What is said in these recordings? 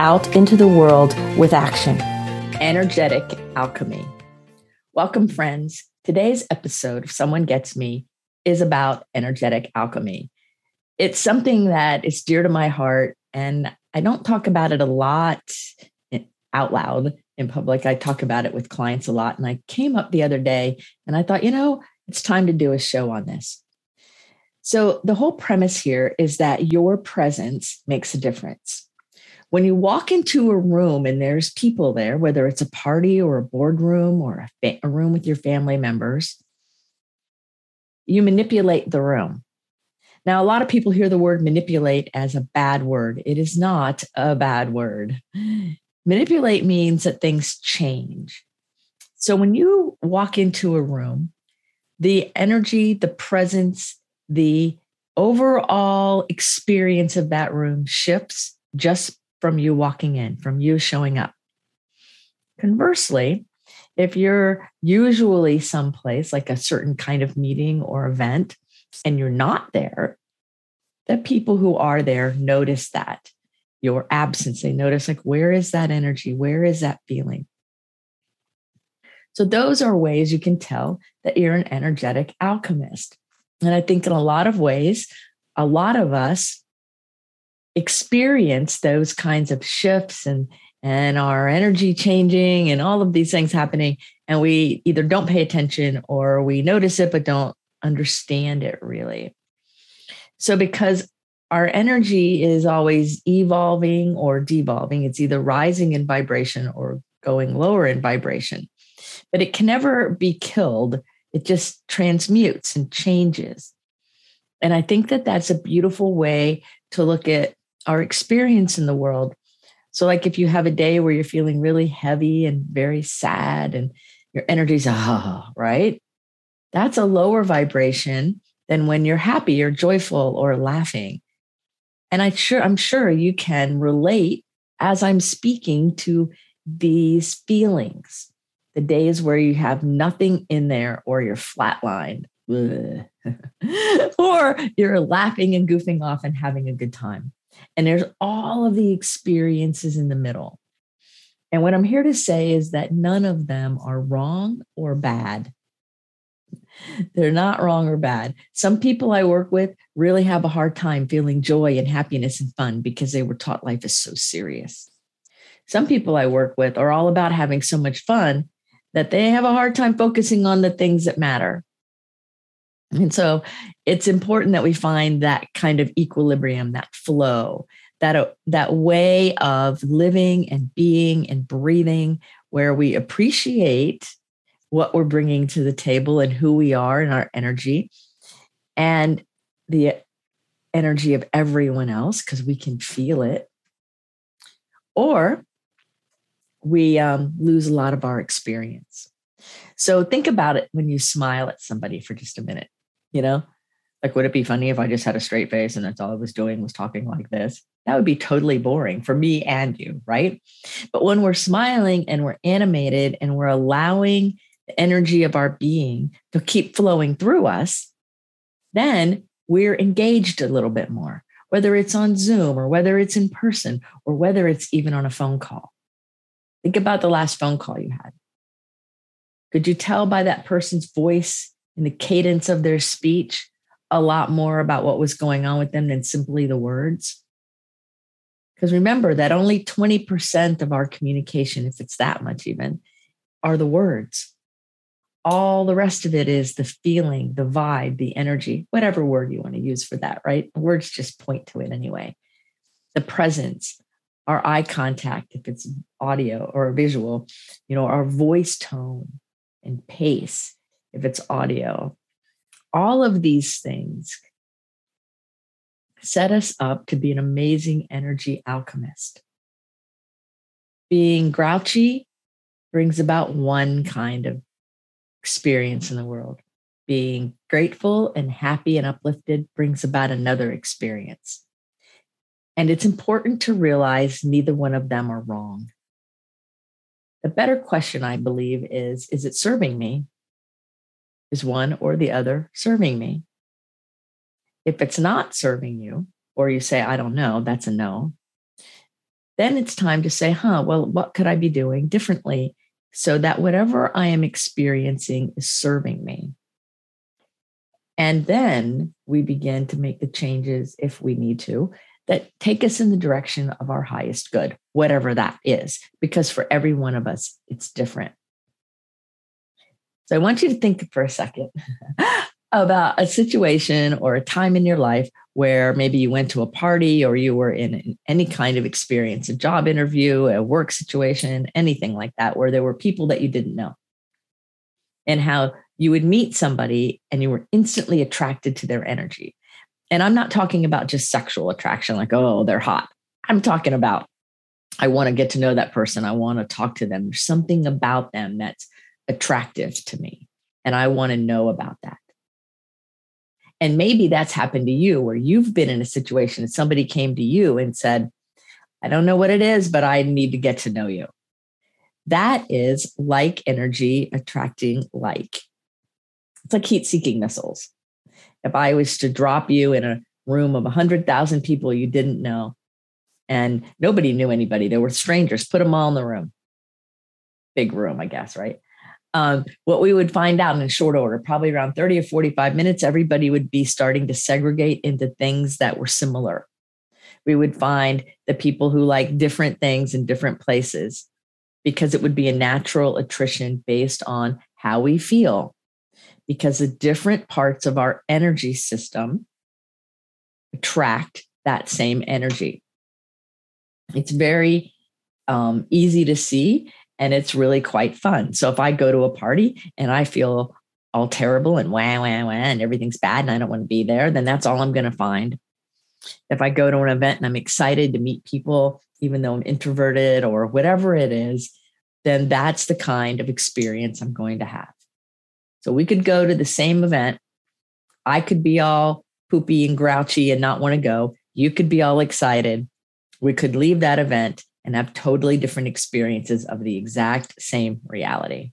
out into the world with action. Energetic alchemy. Welcome, friends. Today's episode of Someone Gets Me is about energetic alchemy. It's something that is dear to my heart, and I don't talk about it a lot eh, out loud in public. I talk about it with clients a lot. And I came up the other day and I thought, you know, it's time to do a show on this. So, the whole premise here is that your presence makes a difference when you walk into a room and there's people there, whether it's a party or a boardroom or a, fa- a room with your family members, you manipulate the room. Now, a lot of people hear the word manipulate as a bad word. It is not a bad word. Manipulate means that things change. So when you walk into a room, the energy, the presence, the overall experience of that room shifts just from you walking in, from you showing up. Conversely, if you're usually someplace like a certain kind of meeting or event and you're not there, the people who are there notice that your absence. They notice, like, where is that energy? Where is that feeling? So, those are ways you can tell that you're an energetic alchemist. And I think in a lot of ways, a lot of us experience those kinds of shifts and and our energy changing and all of these things happening and we either don't pay attention or we notice it but don't understand it really. So because our energy is always evolving or devolving it's either rising in vibration or going lower in vibration but it can never be killed. It just transmutes and changes. And i think that that's a beautiful way to look at our experience in the world. So, like if you have a day where you're feeling really heavy and very sad and your energy's ah, right? That's a lower vibration than when you're happy or joyful or laughing. And I sure I'm sure you can relate as I'm speaking to these feelings. The days where you have nothing in there or you're flatlined. or you're laughing and goofing off and having a good time. And there's all of the experiences in the middle. And what I'm here to say is that none of them are wrong or bad. They're not wrong or bad. Some people I work with really have a hard time feeling joy and happiness and fun because they were taught life is so serious. Some people I work with are all about having so much fun that they have a hard time focusing on the things that matter. And so it's important that we find that kind of equilibrium, that flow, that, uh, that way of living and being and breathing where we appreciate what we're bringing to the table and who we are and our energy and the energy of everyone else because we can feel it. Or we um, lose a lot of our experience. So think about it when you smile at somebody for just a minute you know? Like would it be funny if i just had a straight face and that's all i was doing was talking like this? That would be totally boring for me and you right? But when we're smiling and we're animated and we're allowing the energy of our being to keep flowing through us then we're engaged a little bit more whether it's on zoom or whether it's in person or whether it's even on a phone call. Think about the last phone call you had. Could you tell by that person's voice and the cadence of their speech a lot more about what was going on with them than simply the words. Because remember that only 20% of our communication, if it's that much even, are the words. All the rest of it is the feeling, the vibe, the energy, whatever word you want to use for that, right? Words just point to it anyway. The presence, our eye contact, if it's audio or visual, you know, our voice tone and pace if it's audio. All of these things set us up to be an amazing energy alchemist. being grouchy brings about one kind of experience in the world. Being grateful and happy and uplifted brings about another experience. And it's important to realize neither one of them are wrong. The better question, I believe, is Is it serving me? Is one or the other serving me? If it's not serving you, or you say, I don't know, that's a no, then it's time to say, huh, well, what could I be doing differently so that whatever I am experiencing is serving me? And then we begin to make the changes if we need to that take us in the direction of our highest good, whatever that is, because for every one of us, it's different. So I want you to think for a second about a situation or a time in your life where maybe you went to a party or you were in any kind of experience, a job interview, a work situation, anything like that, where there were people that you didn't know. And how you would meet somebody and you were instantly attracted to their energy. And I'm not talking about just sexual attraction, like, oh, they're hot. I'm talking about, I want to get to know that person. I want to talk to them. There's something about them that's attractive to me. And I want to know about that. And maybe that's happened to you where you've been in a situation and somebody came to you and said, I don't know what it is, but I need to get to know you. That is like energy attracting like. It's like heat seeking missiles if I was to drop you in a room of 100,000 people you didn't know and nobody knew anybody, there were strangers, put them all in the room. Big room, I guess, right? Um, what we would find out in short order, probably around 30 or 45 minutes, everybody would be starting to segregate into things that were similar. We would find the people who like different things in different places because it would be a natural attrition based on how we feel because the different parts of our energy system attract that same energy. It's very um, easy to see and it's really quite fun. So if I go to a party and I feel all terrible and wah, wah, wah, and everything's bad and I don't want to be there, then that's all I'm going to find. If I go to an event and I'm excited to meet people, even though I'm introverted or whatever it is, then that's the kind of experience I'm going to have. So we could go to the same event. I could be all poopy and grouchy and not want to go. You could be all excited. We could leave that event and have totally different experiences of the exact same reality.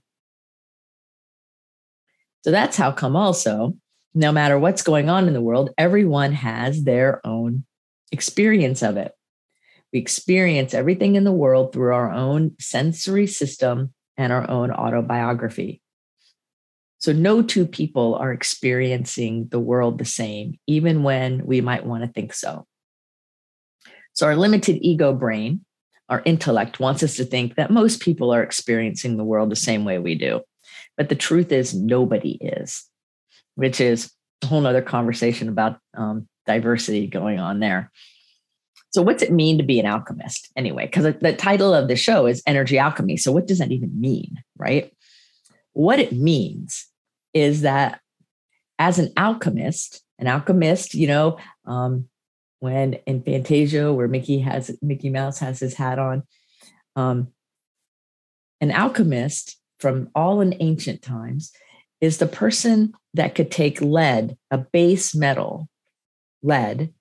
So that's how come also, no matter what's going on in the world, everyone has their own experience of it. We experience everything in the world through our own sensory system and our own autobiography. So, no two people are experiencing the world the same, even when we might want to think so. So, our limited ego brain, our intellect, wants us to think that most people are experiencing the world the same way we do. But the truth is, nobody is, which is a whole nother conversation about um, diversity going on there. So, what's it mean to be an alchemist anyway? Because the title of the show is Energy Alchemy. So, what does that even mean, right? What it means is that as an alchemist, an alchemist, you know, um, when in Fantasia, where Mickey has Mickey Mouse has his hat on, um, an alchemist from all in ancient times is the person that could take lead, a base metal, lead,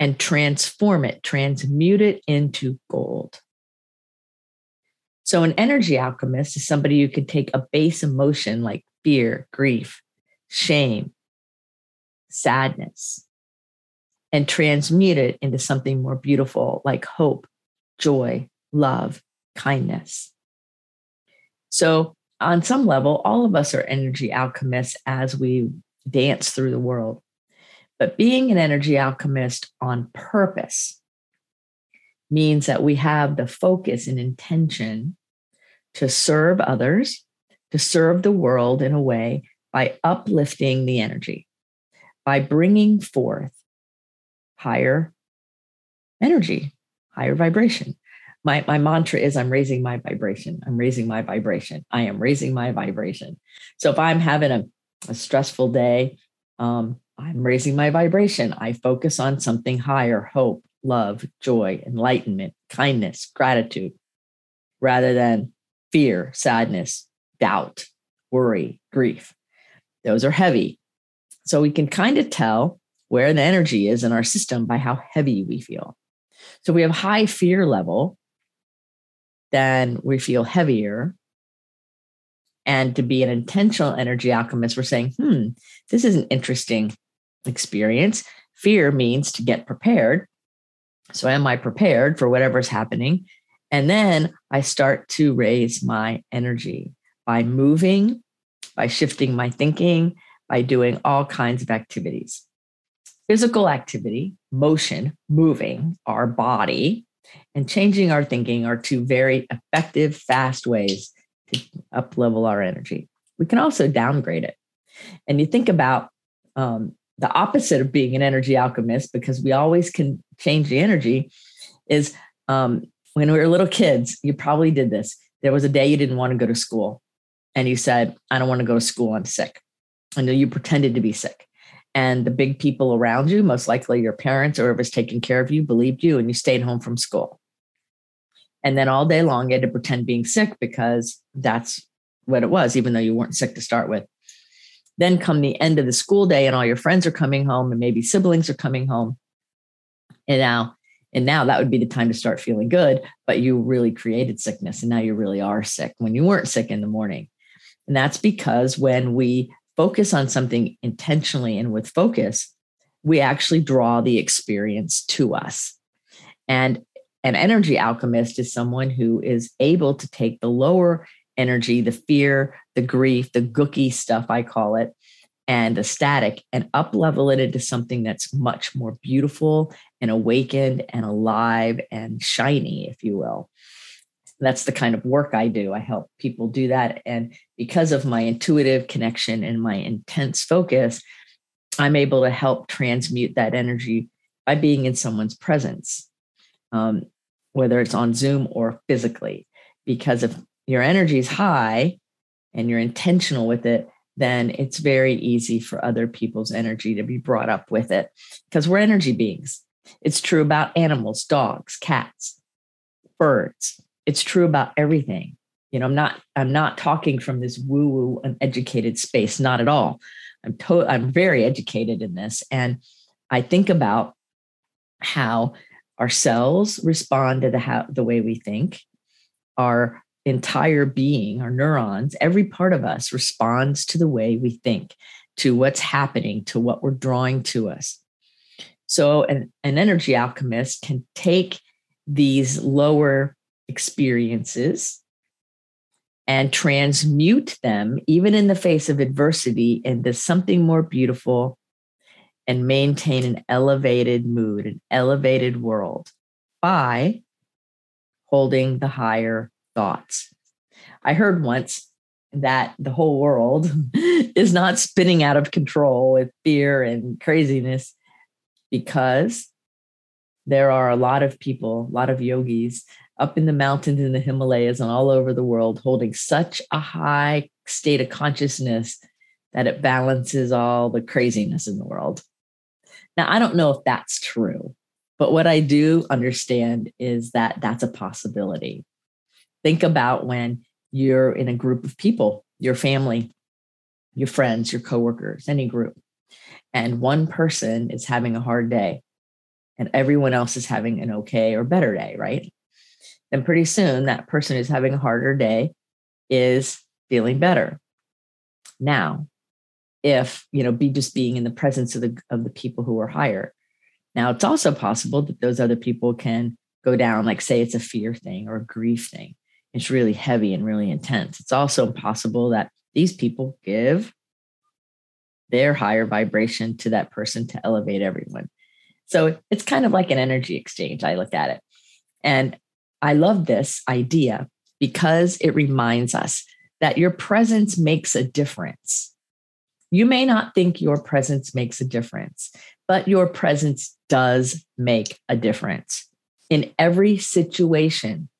and transform it, transmute it into gold. So, an energy alchemist is somebody who could take a base emotion like fear, grief, shame, sadness, and transmute it into something more beautiful like hope, joy, love, kindness. So, on some level, all of us are energy alchemists as we dance through the world. But being an energy alchemist on purpose means that we have the focus and intention to serve others, to serve the world in a way by uplifting the energy, by bringing forth higher energy, higher vibration. My, my mantra is I'm raising my vibration. I'm raising my vibration. I am raising my vibration. So if I'm having a, a stressful day, um, I'm raising my vibration. I focus on something higher hope, love, joy, enlightenment, kindness, gratitude. rather than fear, sadness, doubt, worry, grief. Those are heavy. So we can kind of tell where the energy is in our system by how heavy we feel. So we have high fear level, then we feel heavier. And to be an intentional energy alchemist, we're saying, hmm, this is an interesting experience. Fear means to get prepared. So, am I prepared for whatever's happening? And then I start to raise my energy by moving, by shifting my thinking, by doing all kinds of activities. Physical activity, motion, moving our body, and changing our thinking are two very effective, fast ways to up level our energy. We can also downgrade it. And you think about um, the opposite of being an energy alchemist, because we always can change the energy, is um, when we were little kids, you probably did this. There was a day you didn't want to go to school, and you said, I don't want to go to school, I'm sick. And you pretended to be sick. And the big people around you, most likely your parents or whoever's taking care of you, believed you, and you stayed home from school. And then all day long, you had to pretend being sick because that's what it was, even though you weren't sick to start with. Then come the end of the school day, and all your friends are coming home, and maybe siblings are coming home. And now and now that would be the time to start feeling good, but you really created sickness and now you really are sick when you weren't sick in the morning. And that's because when we focus on something intentionally and with focus, we actually draw the experience to us. And an energy alchemist is someone who is able to take the lower energy, the fear, the grief, the gooky stuff, I call it, and the static and up level it into something that's much more beautiful and awakened and alive and shiny, if you will. That's the kind of work I do. I help people do that. And because of my intuitive connection and my intense focus, I'm able to help transmute that energy by being in someone's presence, um, whether it's on Zoom or physically. Because if your energy is high and you're intentional with it, then it's very easy for other people's energy to be brought up with it because we're energy beings. It's true about animals, dogs, cats, birds. It's true about everything. You know, I'm not I'm not talking from this woo-woo uneducated space, not at all. I'm to- I'm very educated in this and I think about how our cells respond to the how the way we think, our entire being, our neurons, every part of us responds to the way we think, to what's happening, to what we're drawing to us. So, an, an energy alchemist can take these lower experiences and transmute them, even in the face of adversity, into something more beautiful and maintain an elevated mood, an elevated world by holding the higher thoughts. I heard once that the whole world is not spinning out of control with fear and craziness because there are a lot of people, a lot of yogis up in the mountains in the Himalayas and all over the world holding such a high state of consciousness that it balances all the craziness in the world. Now, I don't know if that's true, but what I do understand is that that's a possibility. Think about when you're in a group of people, your family, your friends, your coworkers, any group, and one person is having a hard day and everyone else is having an okay or better day, right? Then pretty soon that person who's having a harder day is feeling better. Now, if you know, be just being in the presence of the of the people who are higher. Now, it's also possible that those other people can go down, like say it's a fear thing or a grief thing it's really heavy and really intense. It's also possible that these people give their higher vibration to that person to elevate everyone. So it's kind of like an energy exchange. I look at it. And I love this idea because it reminds us that your presence makes a difference. You may not think your presence makes a difference, but your presence does make a difference in every situation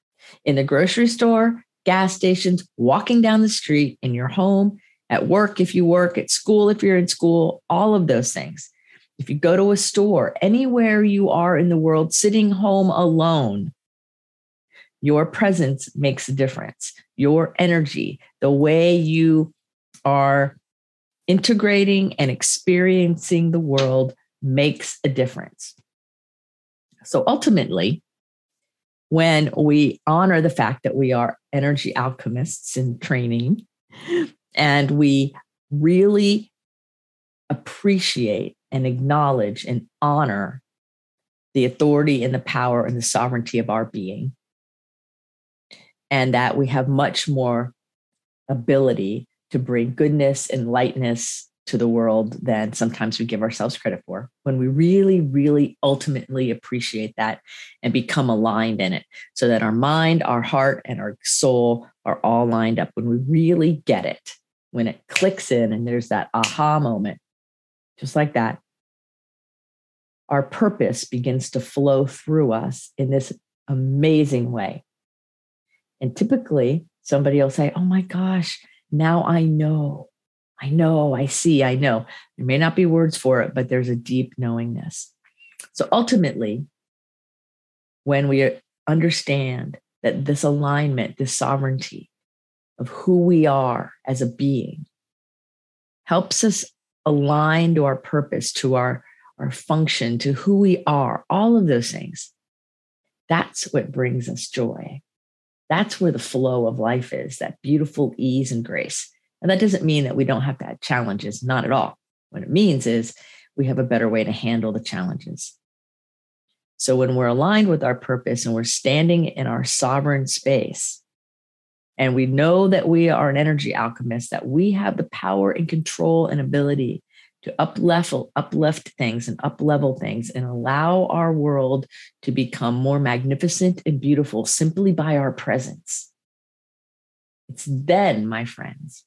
in the grocery store, gas stations, walking down the street, in your home, at work if you work, at school if you're in school, all of those things. If you go to a store, anywhere you are in the world, sitting home alone, your presence makes a difference. Your energy, the way you are integrating and experiencing the world makes a difference. So ultimately, when we honor the fact that we are energy alchemists in training and we really appreciate and acknowledge and honor the authority and the power and the sovereignty of our being, and that we have much more ability to bring goodness and lightness to the world than sometimes we give ourselves credit for when we really, really ultimately appreciate that and become aligned in it so that our mind, our heart, and our soul are all lined up. When we really get it, when it clicks in and there's that aha moment, just like that, our purpose begins to flow through us in this amazing way. And typically, somebody will say, Oh my gosh, now I know I know, I see, I know. There may not be words for it, but there's a deep knowingness. So ultimately, when we understand that this alignment, this sovereignty of who we are as a being helps us align to our purpose, to our, our function, to who we are, all of those things, that's what brings us joy. That's where the flow of life is, that beautiful ease and grace. And that doesn't mean that we don't have to have challenges, not at all. What it means is we have a better way to handle the challenges. So when we're aligned with our purpose and we're standing in our sovereign space, and we know that we are an energy alchemist, that we have the power and control and ability to up level, uplift things and up level things and allow our world to become more magnificent and beautiful simply by our presence. It's then, my friends,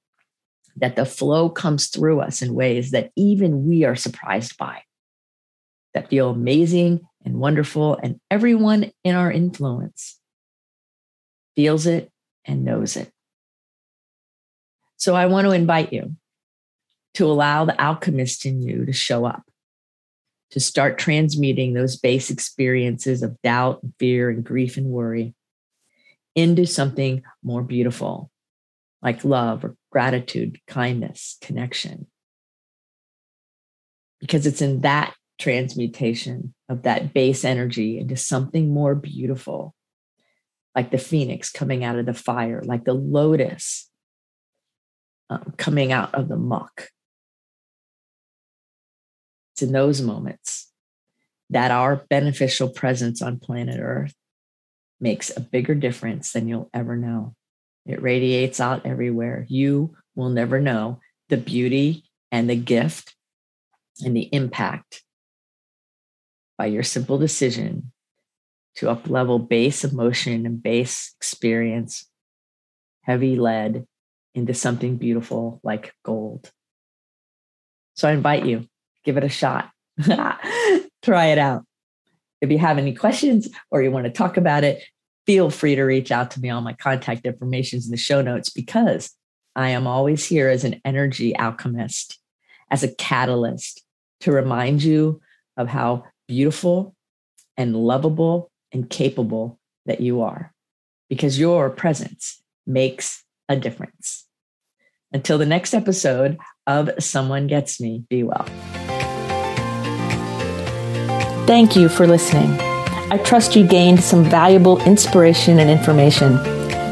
that the flow comes through us in ways that even we are surprised by, that feel amazing and wonderful, and everyone in our influence feels it and knows it. So I want to invite you to allow the alchemist in you to show up, to start transmuting those base experiences of doubt, and fear, and grief and worry into something more beautiful, like love or gratitude, kindness, connection. Because it's in that transmutation of that base energy into something more beautiful, like the phoenix coming out of the fire, like the lotus um, coming out of the muck. It's in those moments that our beneficial presence on planet Earth makes a bigger difference than you'll ever know. It radiates out everywhere. You will never know the beauty and the gift and the impact by your simple decision to up level base emotion and base experience, heavy lead into something beautiful like gold. So I invite you, give it a shot. Try it out. If you have any questions or you want to talk about it, feel free to reach out to me. All my contact information is in the show notes because I am always here as an energy alchemist, as a catalyst to remind you of how beautiful and lovable and capable that you are, because your presence makes a difference. Until the next episode of Someone Gets Me, be well. Thank you for listening. I trust you gained some valuable inspiration and information.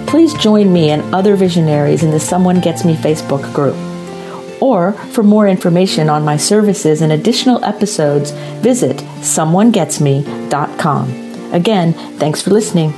Please join me and other visionaries in the Someone Gets Me Facebook group. Or for more information on my services and additional episodes, visit someonegetsme.com. Again, thanks for listening.